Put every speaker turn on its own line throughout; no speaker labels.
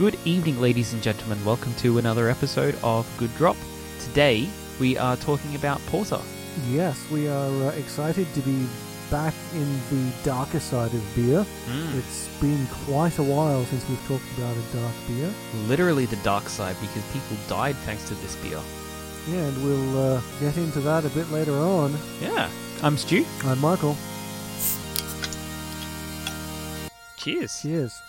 Good evening, ladies and gentlemen. Welcome to another episode of Good Drop. Today we are talking about porter.
Yes, we are uh, excited to be back in the darker side of beer.
Mm.
It's been quite a while since we've talked about a dark beer.
Literally the dark side because people died thanks to this beer.
Yeah, and we'll uh, get into that a bit later on.
Yeah. I'm Stu.
I'm Michael.
Cheers.
Cheers.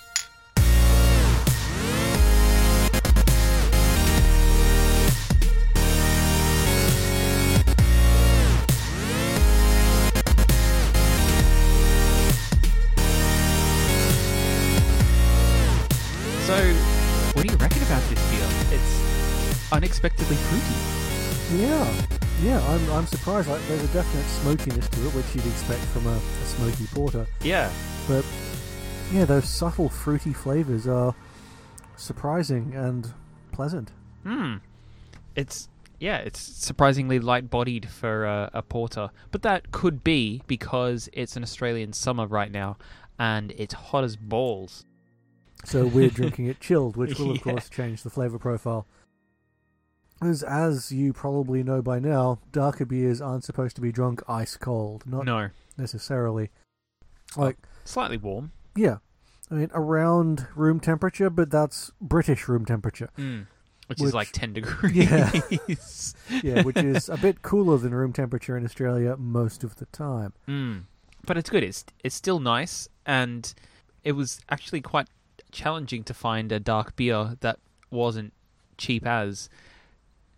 Fruity.
Yeah, yeah, I'm, I'm surprised. Like, there's a definite smokiness to it, which you'd expect from a, a smoky porter.
Yeah.
But yeah, those subtle fruity flavors are surprising and pleasant.
Hmm. It's yeah, it's surprisingly light-bodied for uh, a porter, but that could be because it's an Australian summer right now, and it's hot as balls.
So we're drinking it chilled, which will of
Yeah.
course change the flavor profile. As as you probably know by now, darker beers aren't supposed to be drunk ice cold, not
no,
necessarily. Like
slightly warm.
yeah, I mean around room temperature, but that's British room temperature.
Mm. Which,
Which-
is like ten degrees.
Yeah. Yeah, which is a bit cooler than room temperature in Australia most of the time.
Mm. But it's good. It's it's still nice, and it was actually quite challenging to find a dark beer that wasn't cheap as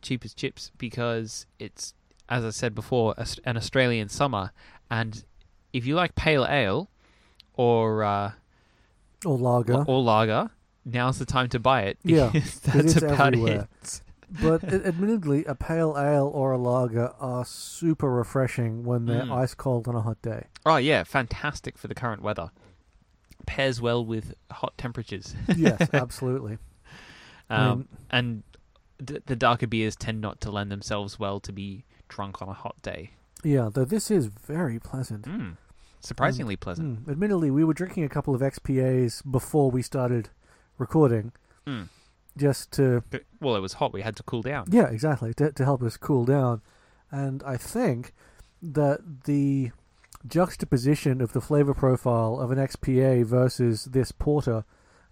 cheap as chips because it's as I said before a- an Australian summer, and if you like pale ale or uh,
Or lager,
or lager, now's the time to buy it.
Yeah,
that's
it's
about
everywhere.
it.
but admittedly, a pale ale or a lager are super refreshing when they're
Mm.
ice cold on a hot day.
Oh yeah, fantastic for the current weather. Pairs well with hot temperatures.
Yes, absolutely. I
Um,
mean-
and the, the darker beers tend not to lend themselves well to be drunk on a hot day.
Yeah, though this is very pleasant.
Mm. Surprisingly pleasant.
Mm. Admittedly, we were drinking a couple of XPAs before we started recording,
Mm.
just to
But- Well, it was hot. We had to cool down.
yeah, exactly to to help us cool down. And I think that the juxtaposition of the flavor profile of an XPA versus this porter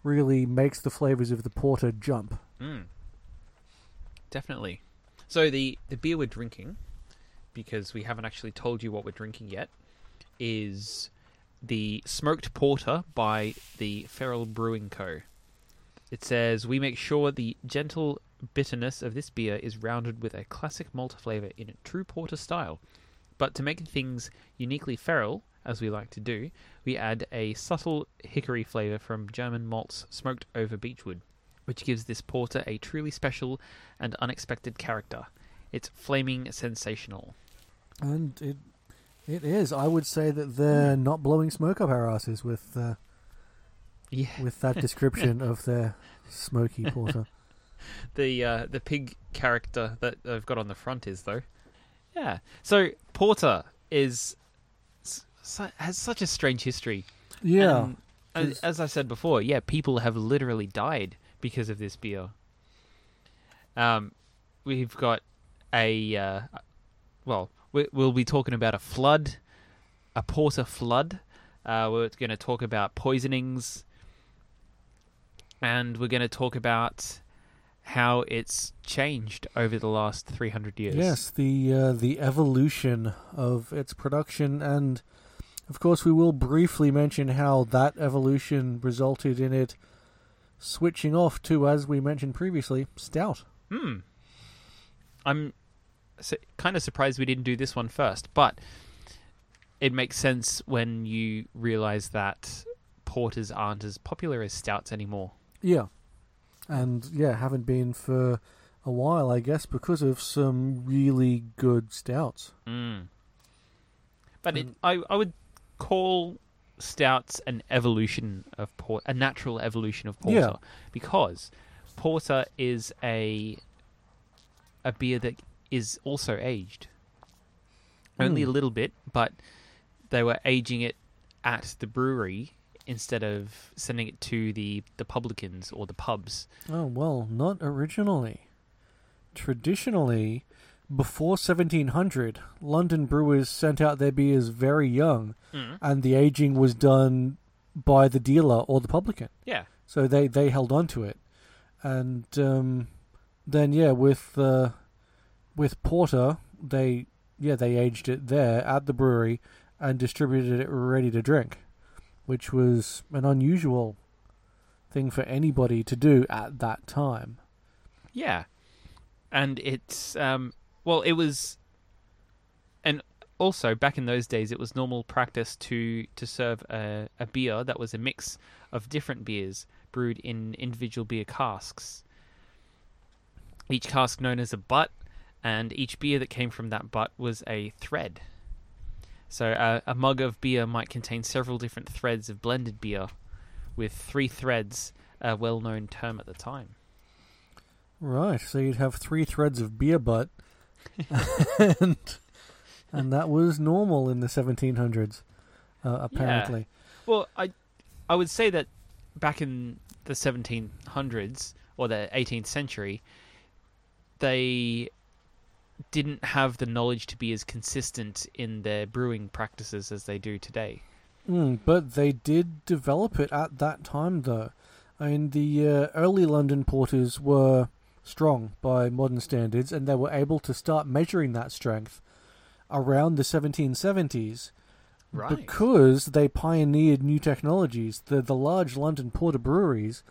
really makes the flavors of the porter jump.
Mm. Definitely. So the the beer we're drinking, because we haven't actually told you what we're drinking yet, is the smoked porter by the Feral Brewing Co. It says we make sure the gentle bitterness of this beer is rounded with a classic malt flavor in a true porter style. But to make things uniquely feral, as we like to do, we add a subtle hickory flavor from German malts smoked over beechwood which gives this porter a truly special and unexpected character. It's flaming sensational.
And it it is. I would say that they're not blowing smoke up our asses with uh,
Yeah.
with that description of their smoky porter.
The uh, the pig character that I've got on the front is though. Yeah. So porter is has such a strange history.
Yeah,
And as,
'cause-
as I said before, yeah, people have literally died because of this beer. Um, we've got a uh, well, we, we'll be talking about a flood, a porter flood. Uh, we're going to talk about poisonings, and we're going to talk about how it's changed over the last three hundred years.
yes, the uh, the evolution of its production, and of course, we will briefly mention how that evolution resulted in it switching off to, as we mentioned previously, stout.
Hmm. I'm su- kind of surprised we didn't do this one first, but it makes sense when you realize that porters aren't as popular as stouts anymore.
Yeah, and yeah, haven't been for a while, I guess, because of some really good stouts.
Mm. But it,
Um,
I, I would call stouts an evolution of port, a natural evolution of porter,
Yeah.
because porter is a a beer that is also aged. Only a
Hmm.
little bit, but they were aging it at the brewery instead of sending it to the the publicans or the pubs.
Oh, well, not originally. Traditionally, before 1700, London brewers sent out their beers very young,
Mm.
and the aging was done by the dealer or the publican.
Yeah.
So they, they held on to it. And um, then, yeah, with uh, with porter, they yeah they aged it there at the brewery and distributed it ready to drink, which was an unusual thing for anybody to do at that time.
Yeah, and it's um, well, it was, and also back in those days, it was normal practice to to serve a, a beer that was a mix of different beers brewed in individual beer casks. Each cask known as a butt, and each beer that came from that butt was a thread. So uh, a mug of beer might contain several different threads of blended beer, with three threads, a well-known term at the time.
Right, so you'd have three threads of beer butt, and and that was normal in the 1700s, uh, apparently.
Well, I I would say that back in the 1700s or the 18th century, they didn't have the knowledge to be as consistent in their brewing practices as they do today.
Mm, but they did develop it at that time, though. I mean, the uh, early London porters were strong by modern standards, and they were able to start measuring that strength around the 1770s because they pioneered new technologies. The the large London porter breweries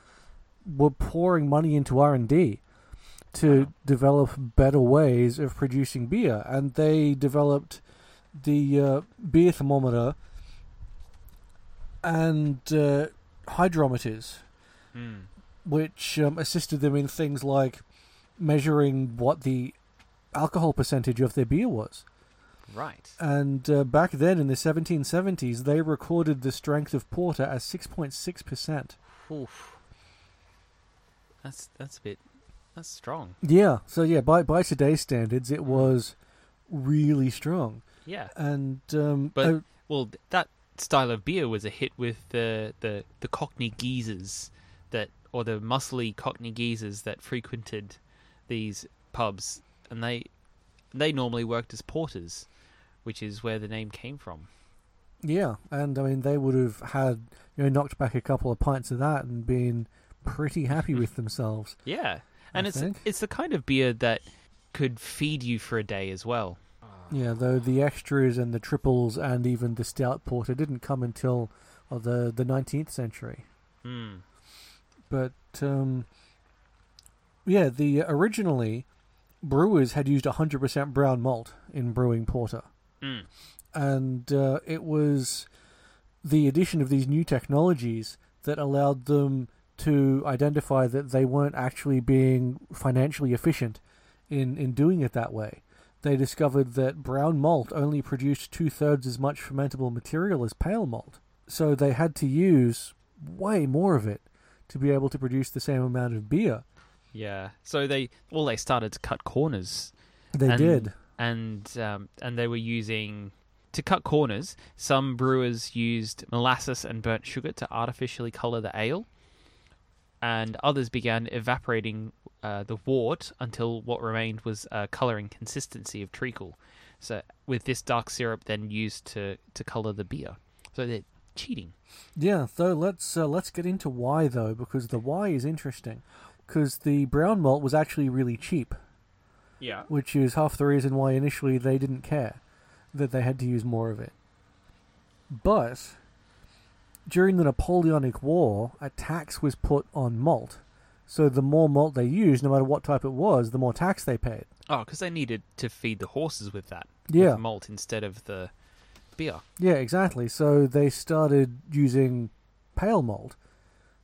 were pouring money into R and D to
Wow.
develop better ways of producing beer, and they developed the uh, beer thermometer and uh, hydrometers,
Mm.
Which um, assisted them in things like measuring what the alcohol percentage of their beer was.
Right.
And uh, back then in the 1770s, they recorded the strength of porter as 6.6%.
Oof. That's that's a bit that's strong.
Yeah, so yeah, by by today's standards, it was really strong.
Yeah.
And um,
But- Well, that style of beer was a hit with the the the Cockney geezers that or the muscly Cockney geezers that frequented these pubs, and they they normally worked as porters, which is where the name came from.
yeah, and I mean they would have had you know knocked back a couple of pints of that and been pretty happy with themselves.
Yeah, and
I
it's
think.
it's the kind of beer that could feed you for a day as well.
Yeah, though the extras and the triples and even the stout porter didn't come until uh, the the 19th century.
Hmm.
But um, yeah, the originally brewers had used 100% brown malt in brewing porter,
Mm.
and uh, it was the addition of these new technologies that allowed them to identify that they weren't actually being financially efficient in in doing it that way. They discovered that brown malt only produced two thirds as much fermentable material as pale malt, so they had to use way more of it to be able to produce the same amount of beer.
Yeah. So they well they started to cut corners
They
And-
did.
and um, and they were using to cut corners. Some brewers used molasses and burnt sugar to artificially color the ale, and others began evaporating uh, the wort until what remained was a coloring consistency of treacle. So with this dark syrup then used to to color the beer. So they're cheating.
Yeah, so let's uh, let's get into why though, because the why is interesting. Because the brown malt was actually really cheap,
Yeah.
which is half the reason why initially they didn't care that they had to use more of it. But during the Napoleonic War, a tax was put on malt. So the more malt they used, no matter what type it was, the more tax they paid.
Oh, because they needed to feed the horses with that.
Yeah.
With malt instead of the beer.
Yeah, exactly. So they started using pale malt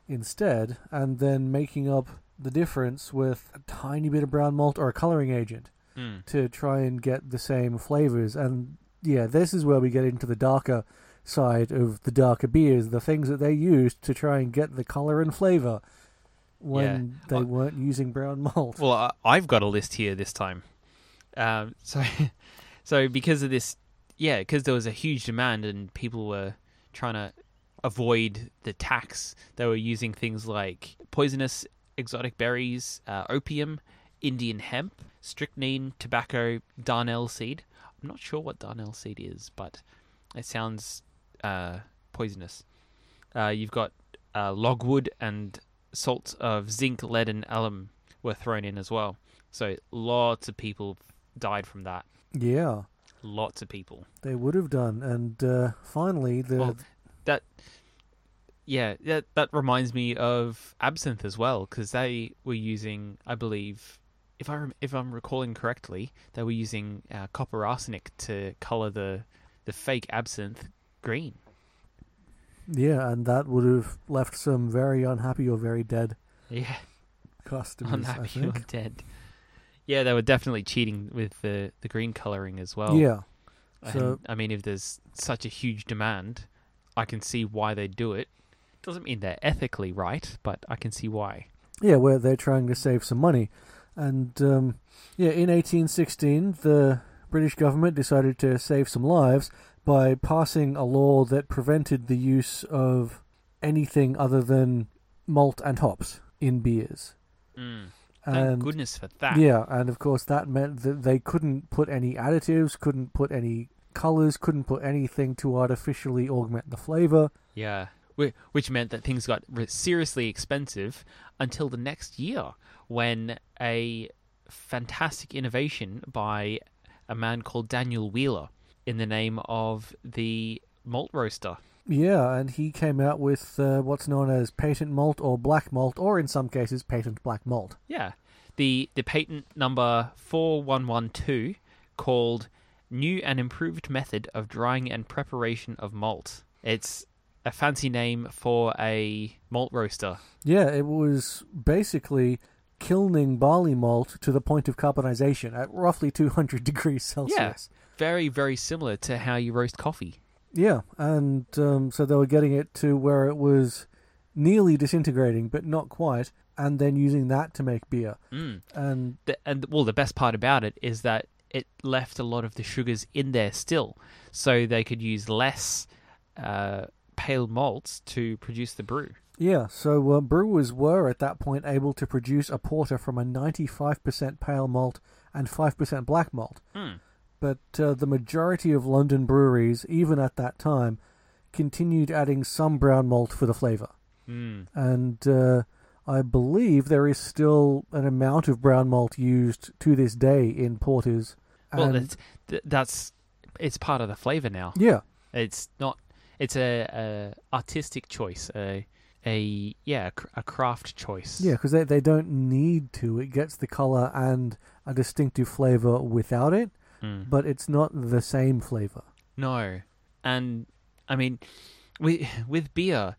instead, and then making up the difference with a tiny bit of brown malt or a coloring agent
Mm.
to try and get the same flavors. And yeah, this is where we get into the darker side of the darker beers, the things that they used to try and get the color and flavor when they
Uh,
weren't using brown malt.
Well, I- I've got a list here this time. Um, so, so because of this, yeah, because there was a huge demand and people were trying to avoid the tax, they were using things like poisonous exotic berries, uh, opium, Indian hemp, strychnine, tobacco, darnel seed. I'm not sure what darnel seed is, but it sounds uh, poisonous. Uh, you've got uh, logwood and salts of zinc, lead, and alum were thrown in as well. So lots of people died from that.
Yeah,
Lots of people.
they would have done. And uh, finally, the
Well, that yeah, that that reminds me of absinthe as well because they were using, I believe, if I if I'm recalling correctly, they were using uh, copper arsenic to color the the fake absinthe green.
yeah, and that would have left some very unhappy or very dead
Yeah,
customers.
Unhappy or dead. Yeah, they were definitely cheating with the the green coloring as well.
yeah,
And,
So-
I mean, if there's such a huge demand, I can see why they do it. Doesn't mean they're ethically right, but I can see why.
yeah, where they're trying to save some money, and um, yeah, in 1816, the British government decided to save some lives by passing a law that prevented the use of anything other than malt and hops in beers.
Mm. Thank
And
goodness for that.
Yeah, and of course that meant that they couldn't put any additives, couldn't put any colors, couldn't put anything to artificially augment the flavor.
Yeah. Which meant that things got seriously expensive until the next year when a fantastic innovation by a man called Daniel Wheeler in the name of the malt roaster.
Yeah, and he came out with uh, what's known as patent malt or black malt, or in some cases patent black malt.
Yeah. The the patent number 4112 called New and Improved Method of Drying and Preparation of Malt. It's a fancy name for a malt roaster.
Yeah, it was basically kilning barley malt to the point of carbonization at roughly 200 degrees Celsius.
Very very similar to how you roast coffee.
Yeah, and um, so they were getting it to where it was nearly disintegrating, but not quite, and then using that to make beer.
Mm.
And
the, and well, the best part about it is that it left a lot of the sugars in there still, so they could use less uh, pale malts to produce the brew.
yeah, so uh, brewers were at that point able to produce a porter from a 95% pale malt and 5% black malt.
Hmm.
But uh, the majority of London breweries, even at that time, continued adding some brown malt for the flavour.
Mm.
And uh, I believe there is still an amount of brown malt used to this day in porters.
Well, that's that's it's part of the flavor now.
yeah,
It's not. It's a, a artistic choice. A a yeah a craft choice.
yeah, because they, they don't need to. It gets the colour and a distinctive flavour without it,
Mm.
but it's not the same flavour.
No, and I mean, with with beer,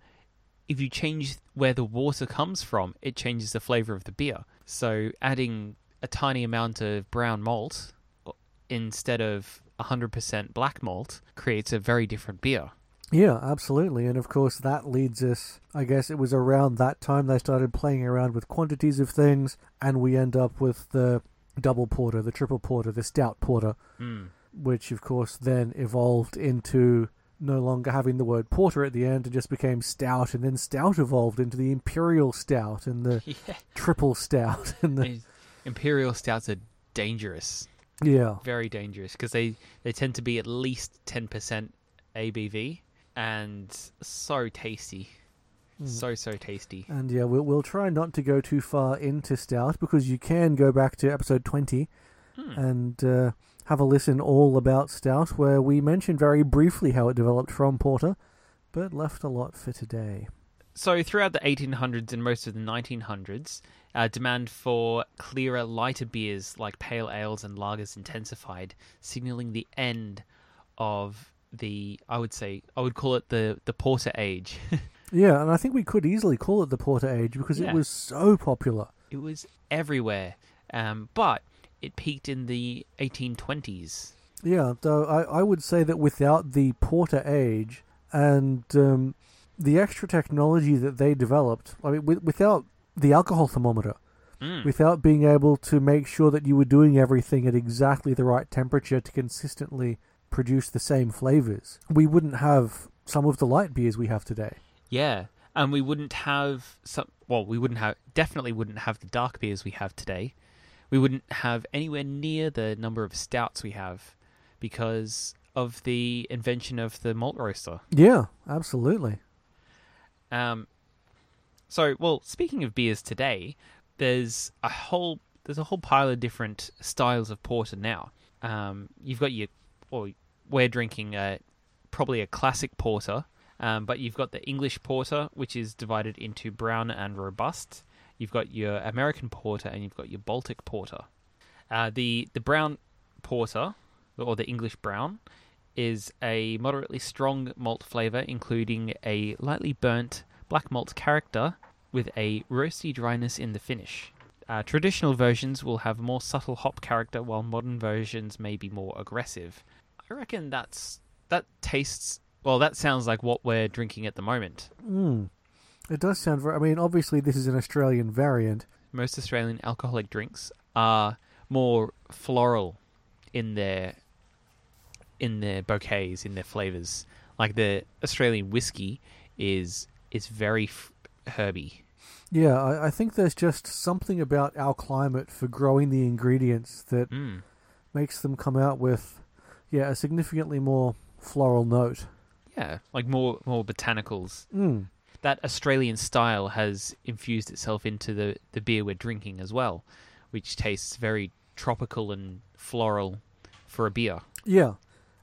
if you change where the water comes from, it changes the flavor of the beer. So adding a tiny amount of brown malt instead of 100% black malt creates a very different beer.
Yeah, absolutely. And of course, that leads us, I guess it was around that time they started playing around with quantities of things, and we end up with the double porter, the triple porter, the stout porter,
Mm.
which of course then evolved into no longer having the word porter at the end and just became stout, and then stout evolved into the imperial stout and the
Yeah.
triple stout and the
Imperial stouts are dangerous,
yeah.
very dangerous, because they, they tend to be at least 10% ABV and so tasty.
Mm.
So, so tasty.
And yeah, we'll we'll try not to go too far into stout because you can go back to episode twenty
Hmm.
and uh, have a listen all about stout, where we mentioned very briefly how it developed from porter, but left a lot for today.
So, throughout the 1800s and most of the 1900s, uh, demand for clearer, lighter beers like pale ales and lagers intensified, signaling the end of the, I would say, I would call it the, the porter age.
Yeah, and I think we could easily call it the porter age because
Yeah.
it was so popular.
it was everywhere, um, but it peaked in the 1820s.
Yeah, though I, I would say that without the porter age and um, the extra technology that they developed, I mean, with, without the alcohol thermometer,
Mm.
without being able to make sure that you were doing everything at exactly the right temperature to consistently produce the same flavors, we wouldn't have some of the light beers we have today.
Yeah, and we wouldn't have some. Well, we wouldn't have definitely wouldn't have the dark beers we have today. We wouldn't have anywhere near the number of stouts we have because of the invention of the malt roaster.
Yeah, absolutely.
Um, so, well, speaking of beers today, there's a whole there's a whole pile of different styles of porter now. Um, you've got your, well, we're drinking a, probably a classic porter, um, but you've got the English porter, which is divided into brown and robust. You've got your American porter, and you've got your Baltic porter. Uh, the the brown porter, or the English brown, is a moderately strong malt flavor, including a lightly burnt black malt character with a roasty dryness in the finish. Uh, traditional versions will have more subtle hop character, while modern versions may be more aggressive. I reckon that's that tastes well. That sounds like what we're drinking at the moment.
Mm. It does sound very. I mean, obviously, this is an Australian variant.
Most Australian alcoholic drinks are more floral in their in their bouquets, in their flavors. Like the Australian whiskey is is very f- herby.
Yeah, I, I think there's just something about our climate for growing the ingredients that
Mm.
makes them come out with, yeah, a significantly more floral note.
Yeah, like more more botanicals.
Mm.
That Australian style has infused itself into the the beer we're drinking as well, which tastes very tropical and floral for a beer.
Yeah,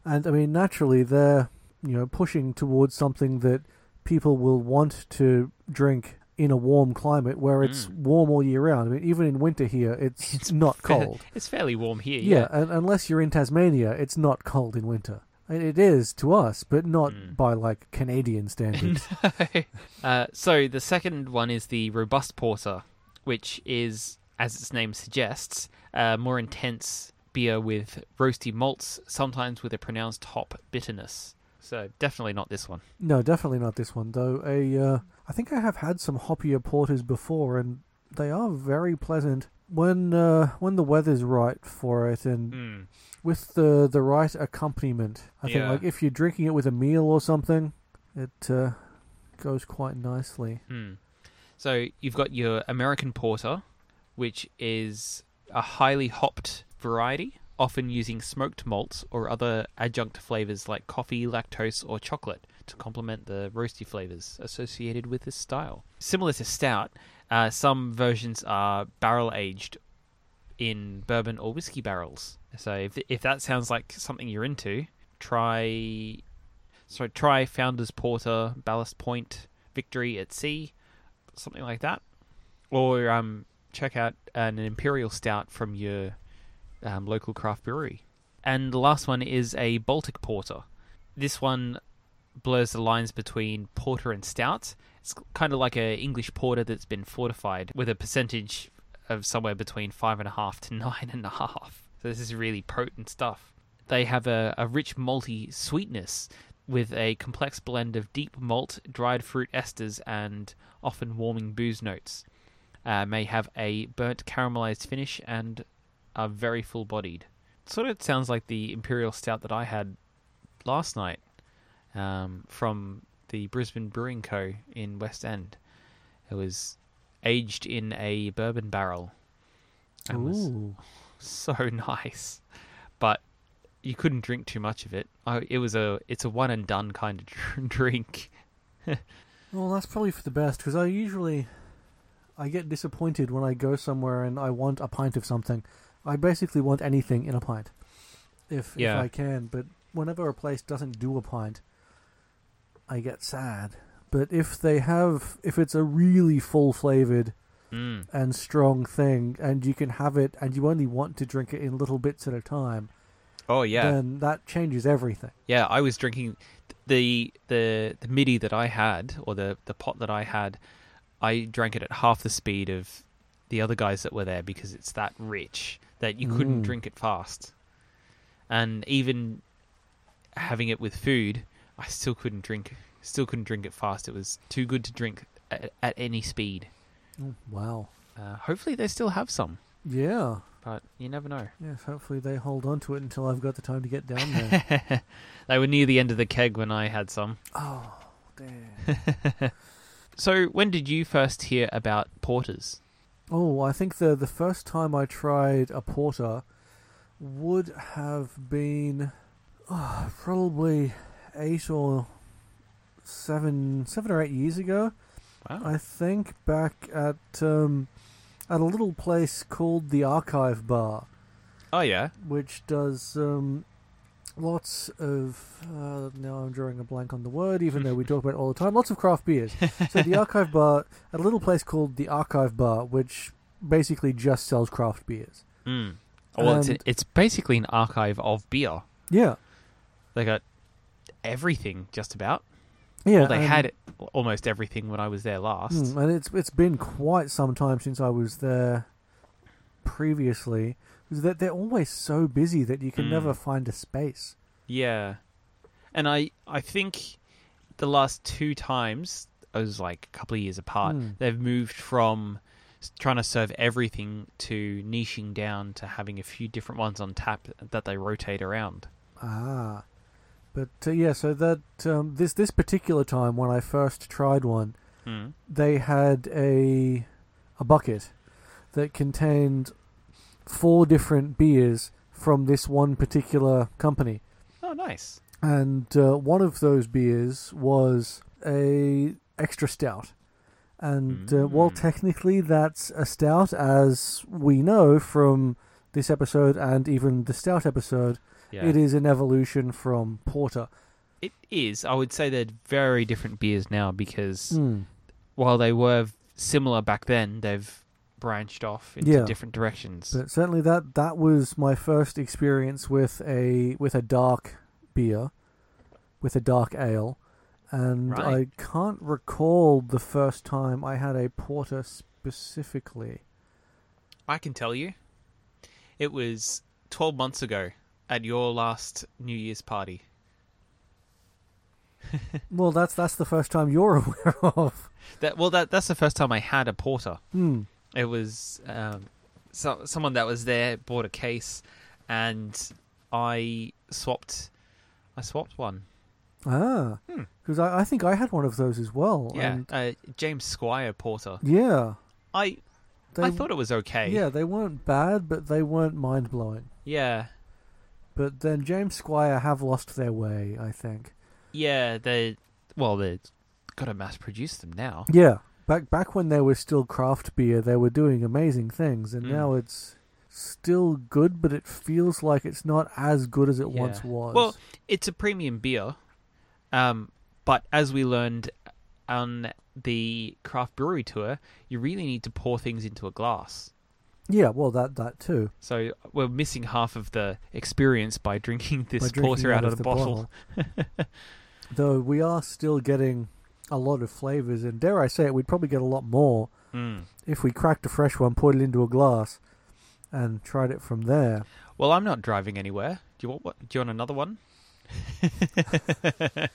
and I mean, naturally, they're you know pushing towards something that people will want to drink in a warm climate where it's
Mm.
warm all year round. I mean, even in winter here, it's,
It's
not
Fair-
cold.
It's fairly warm here.
Yeah, and unless you're in Tasmania, it's not cold in winter. And It is to us, but not
Mm.
by like Canadian standards.
uh, so the second one is the robust porter, which is, as its name suggests, a more intense beer with roasty malts, sometimes with a pronounced hop bitterness. So definitely not this one.
no, definitely not this one though. A, uh, I think I have had some hoppier porters before, and they are very pleasant when uh, when the weather's right for it, and
Mm.
with the the right accompaniment. I think like if you're drinking it with a meal or something, it uh, goes quite nicely.
Hmm. So you've got your American porter, which is a highly hopped variety, often using smoked malts or other adjunct flavors like coffee, lactose, or chocolate to complement the roasty flavors associated with this style. Similar to stout, uh, some versions are barrel aged in bourbon or whiskey barrels. So if if that sounds like something you're into, try so try Founders Porter, Ballast Point, Victory at Sea, something like that, or um, check out an Imperial Stout from your um, local craft brewery. And the last one is a Baltic Porter. This one blurs the lines between porter and stout. It's kind of like a English porter that's been fortified with a percentage of somewhere between five and a half to nine and a half. So this is really potent stuff. They have a, a rich malty sweetness with a complex blend of deep malt, dried fruit esters, and often warming booze notes. Uh, may have a burnt caramelized finish and are very full bodied. Sort of sounds like the Imperial Stout that I had last night um, from the Brisbane Brewing Co. in West End. It was aged in a bourbon barrel and was so nice, but you couldn't drink too much of it. I, it was a it's a one and done kind of drink.
Well, that's probably for the best because I usually I get disappointed when I go somewhere and I want a pint of something. I basically want anything in a pint, if
Yeah.
if I can. But whenever a place doesn't do a pint, I get sad. But if they have, if it's a really full flavored
Mm.
and strong thing, and you can have it, and you only want to drink it in little bits at a time,
Oh yeah,
then that changes everything.
yeah. I was drinking the the the midi that I had, or the the pot that I had. I drank it at half the speed of the other guys that were there because it's that rich that you couldn't
Mm.
drink it fast. And even having it with food, I still couldn't drink. Still couldn't drink it fast. It was too good to drink at, at any speed.
Oh, wow.
Uh, hopefully, they still have some.
Yeah.
but you never know.
Yes, hopefully they hold on to it until I've got the time to get down there.
they were near the end of the keg when I had some.
oh, damn.
So, when did you first hear about porters?
Oh, I think the the first time I tried a porter would have been oh, probably eight or seven seven or eight years ago.
Wow.
I think back at um, at a little place called the Archive Bar,
oh yeah.
which does um, lots of. Uh, now I'm drawing a blank on the word, even though we talk about it all the time. Lots of craft beers. so the Archive Bar, at a little place called the Archive Bar, which basically just sells craft beers.
Mm. Well, it's,
And-
it's basically an archive of beer.
Yeah,
They got everything, just about.
yeah.
well, they
and-
had almost everything when I was there last.
Mm, and it's it's been quite some time since I was there previously. Because they're, they're always so busy that you can
Mm.
never find a space.
Yeah, and I I think the last two times it was like a couple of years apart.
Hmm.
They've moved from trying to serve everything to niching down to having a few different ones on tap that they rotate around.
Ah, but uh, yeah. So that um, this this particular time when I first tried one,
Hmm.
they had a a bucket that contained four different beers from this one particular company.
Oh, nice.
and uh, one of those beers was a extra stout. And uh, while
Mm.
technically that's a stout, as we know from this episode and even the stout episode,
Yeah.
it is an evolution from porter.
It is. I would say they're very different beers now because
Mm.
while they were similar back then, they've branched off into
Yeah.
different directions.
But certainly that that was my first experience with a with a dark beer, with a dark ale, and
Right.
I can't recall the first time I had a porter specifically.
I can tell you, it was 12 months ago at your last New Year's party.
Well, that's that's the first time you're aware of.
That well, that that's the first time I had a porter.
Hmm.
It was um, so, someone that was there bought a case, and I swapped. I swapped one.
Ah,
Hmm.
because I, I think I had one of those as well.
Yeah, uh, James Squire porter.
yeah,
I
they,
I thought it was okay.
yeah they weren't bad, but they weren't mind blowing.
yeah,
But then James Squire have lost their way, I think.
yeah. They well, they got to mass produce them now.
Yeah, back back when they were still craft beer, they were doing amazing things, and
Mm.
now it's still good, but it feels like it's not as good as it
Yeah.
once was.
Well, it's a premium beer, um, but as we learned on the craft brewery tour, you really need to pour things into a glass.
Yeah, well that that too.
So we're missing half of the experience by drinking this
by drinking
porter out, of the, bottle.
bottle. Though we are still getting a lot of flavors, and dare I say it, we'd probably get a lot more
Mm.
if we cracked a fresh one, poured it into a glass, and tried it from there.
Well, I'm not driving anywhere. Do you want what? Do you want another one?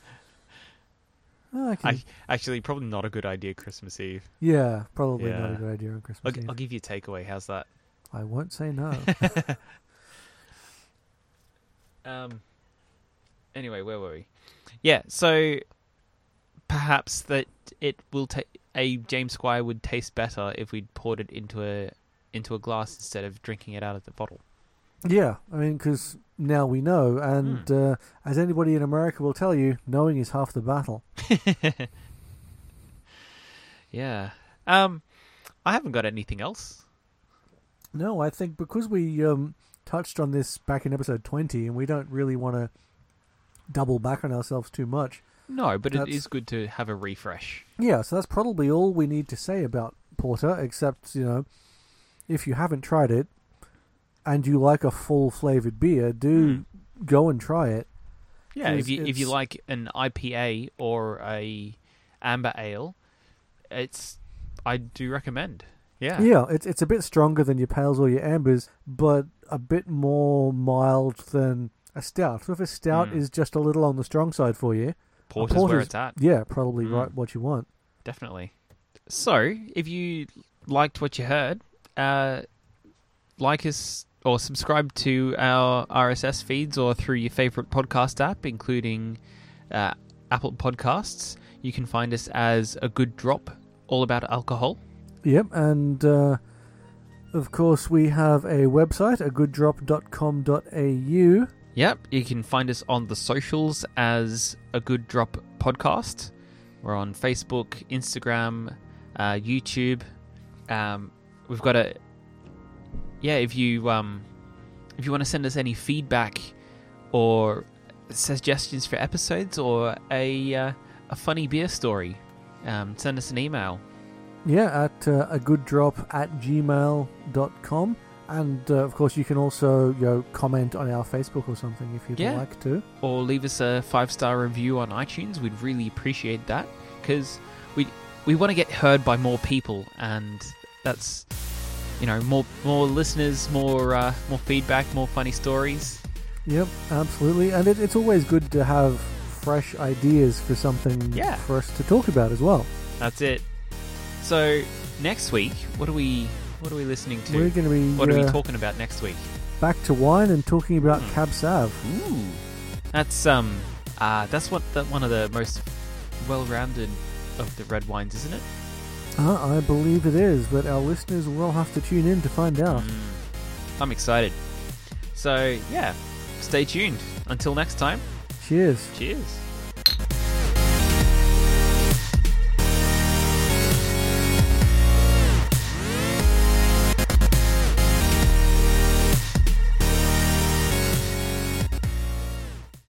Oh, I can,
I, actually, probably not a good idea. Christmas Eve.
yeah, probably not a good idea on Christmas
I'll,
Eve.
I'll give you a takeaway. How's that?
I won't say no.
Um. Anyway, where were we? Yeah. So perhaps that it will take a James Squire would taste better if we'd poured it into a into a glass instead of drinking it out of the bottle.
Yeah, I mean, because now we know, and
Hmm.
uh, as anybody in America will tell you, knowing is half the battle.
yeah. Um. I haven't got anything else.
No, I think because we um, touched on this back in episode 20, and we don't really want to double back on ourselves too much.
No, but it is good to have a refresh.
Yeah, so that's probably all we need to say about Porter, except, you know, if you haven't tried it and you like a full flavored beer, do go and try it.
Yeah, if you if you like an IPA or a amber ale, it's I do recommend. Yeah.
Yeah, it's it's a bit stronger than your pales or your ambers, but a bit more mild than a stout. So if a stout
Mm.
is just a little on the strong side for you,
Porter's where
porter's-
it's at.
yeah, probably
Mm.
right what you want.
Definitely. So, if you liked what you heard, uh, like us or subscribe to our RSS feeds or through your favorite podcast app, including uh, Apple Podcasts. You can find us as a good drop, all about alcohol.
Yep, and uh, of course we have a website, a agooddrop.com.au.
Yep, you can find us on the socials as a good drop podcast. We're on Facebook, Instagram, uh, YouTube. Um, we've got a yeah. If you um, if you want to send us any feedback or suggestions for episodes or a uh, a funny beer story, um, send us an email.
Yeah, at uh, a good drop at gmail.com. And uh, of course, you can also you know, comment on our Facebook or something if you'd
Yeah.
like to.
or leave us a five star review on iTunes. We'd really appreciate that because we we want to get heard by more people, and that's you know more more listeners, more uh, more feedback, more funny stories.
Yep, absolutely. And it, it's always good to have fresh ideas for something
Yeah.
for us to talk about as well.
That's it. So next week, what are we what are we listening to?
We're going to be
what are we
uh,
talking about next week?
back to wine and talking about
Hmm.
Cab Sav.
Ooh, that's um uh that's what that one of the most well rounded of the red wines, isn't it?
Uh, I believe it is, but our listeners will have to tune in to find out.
Mm. I'm excited. So, yeah, stay tuned. Until next time,
Cheers.
cheers.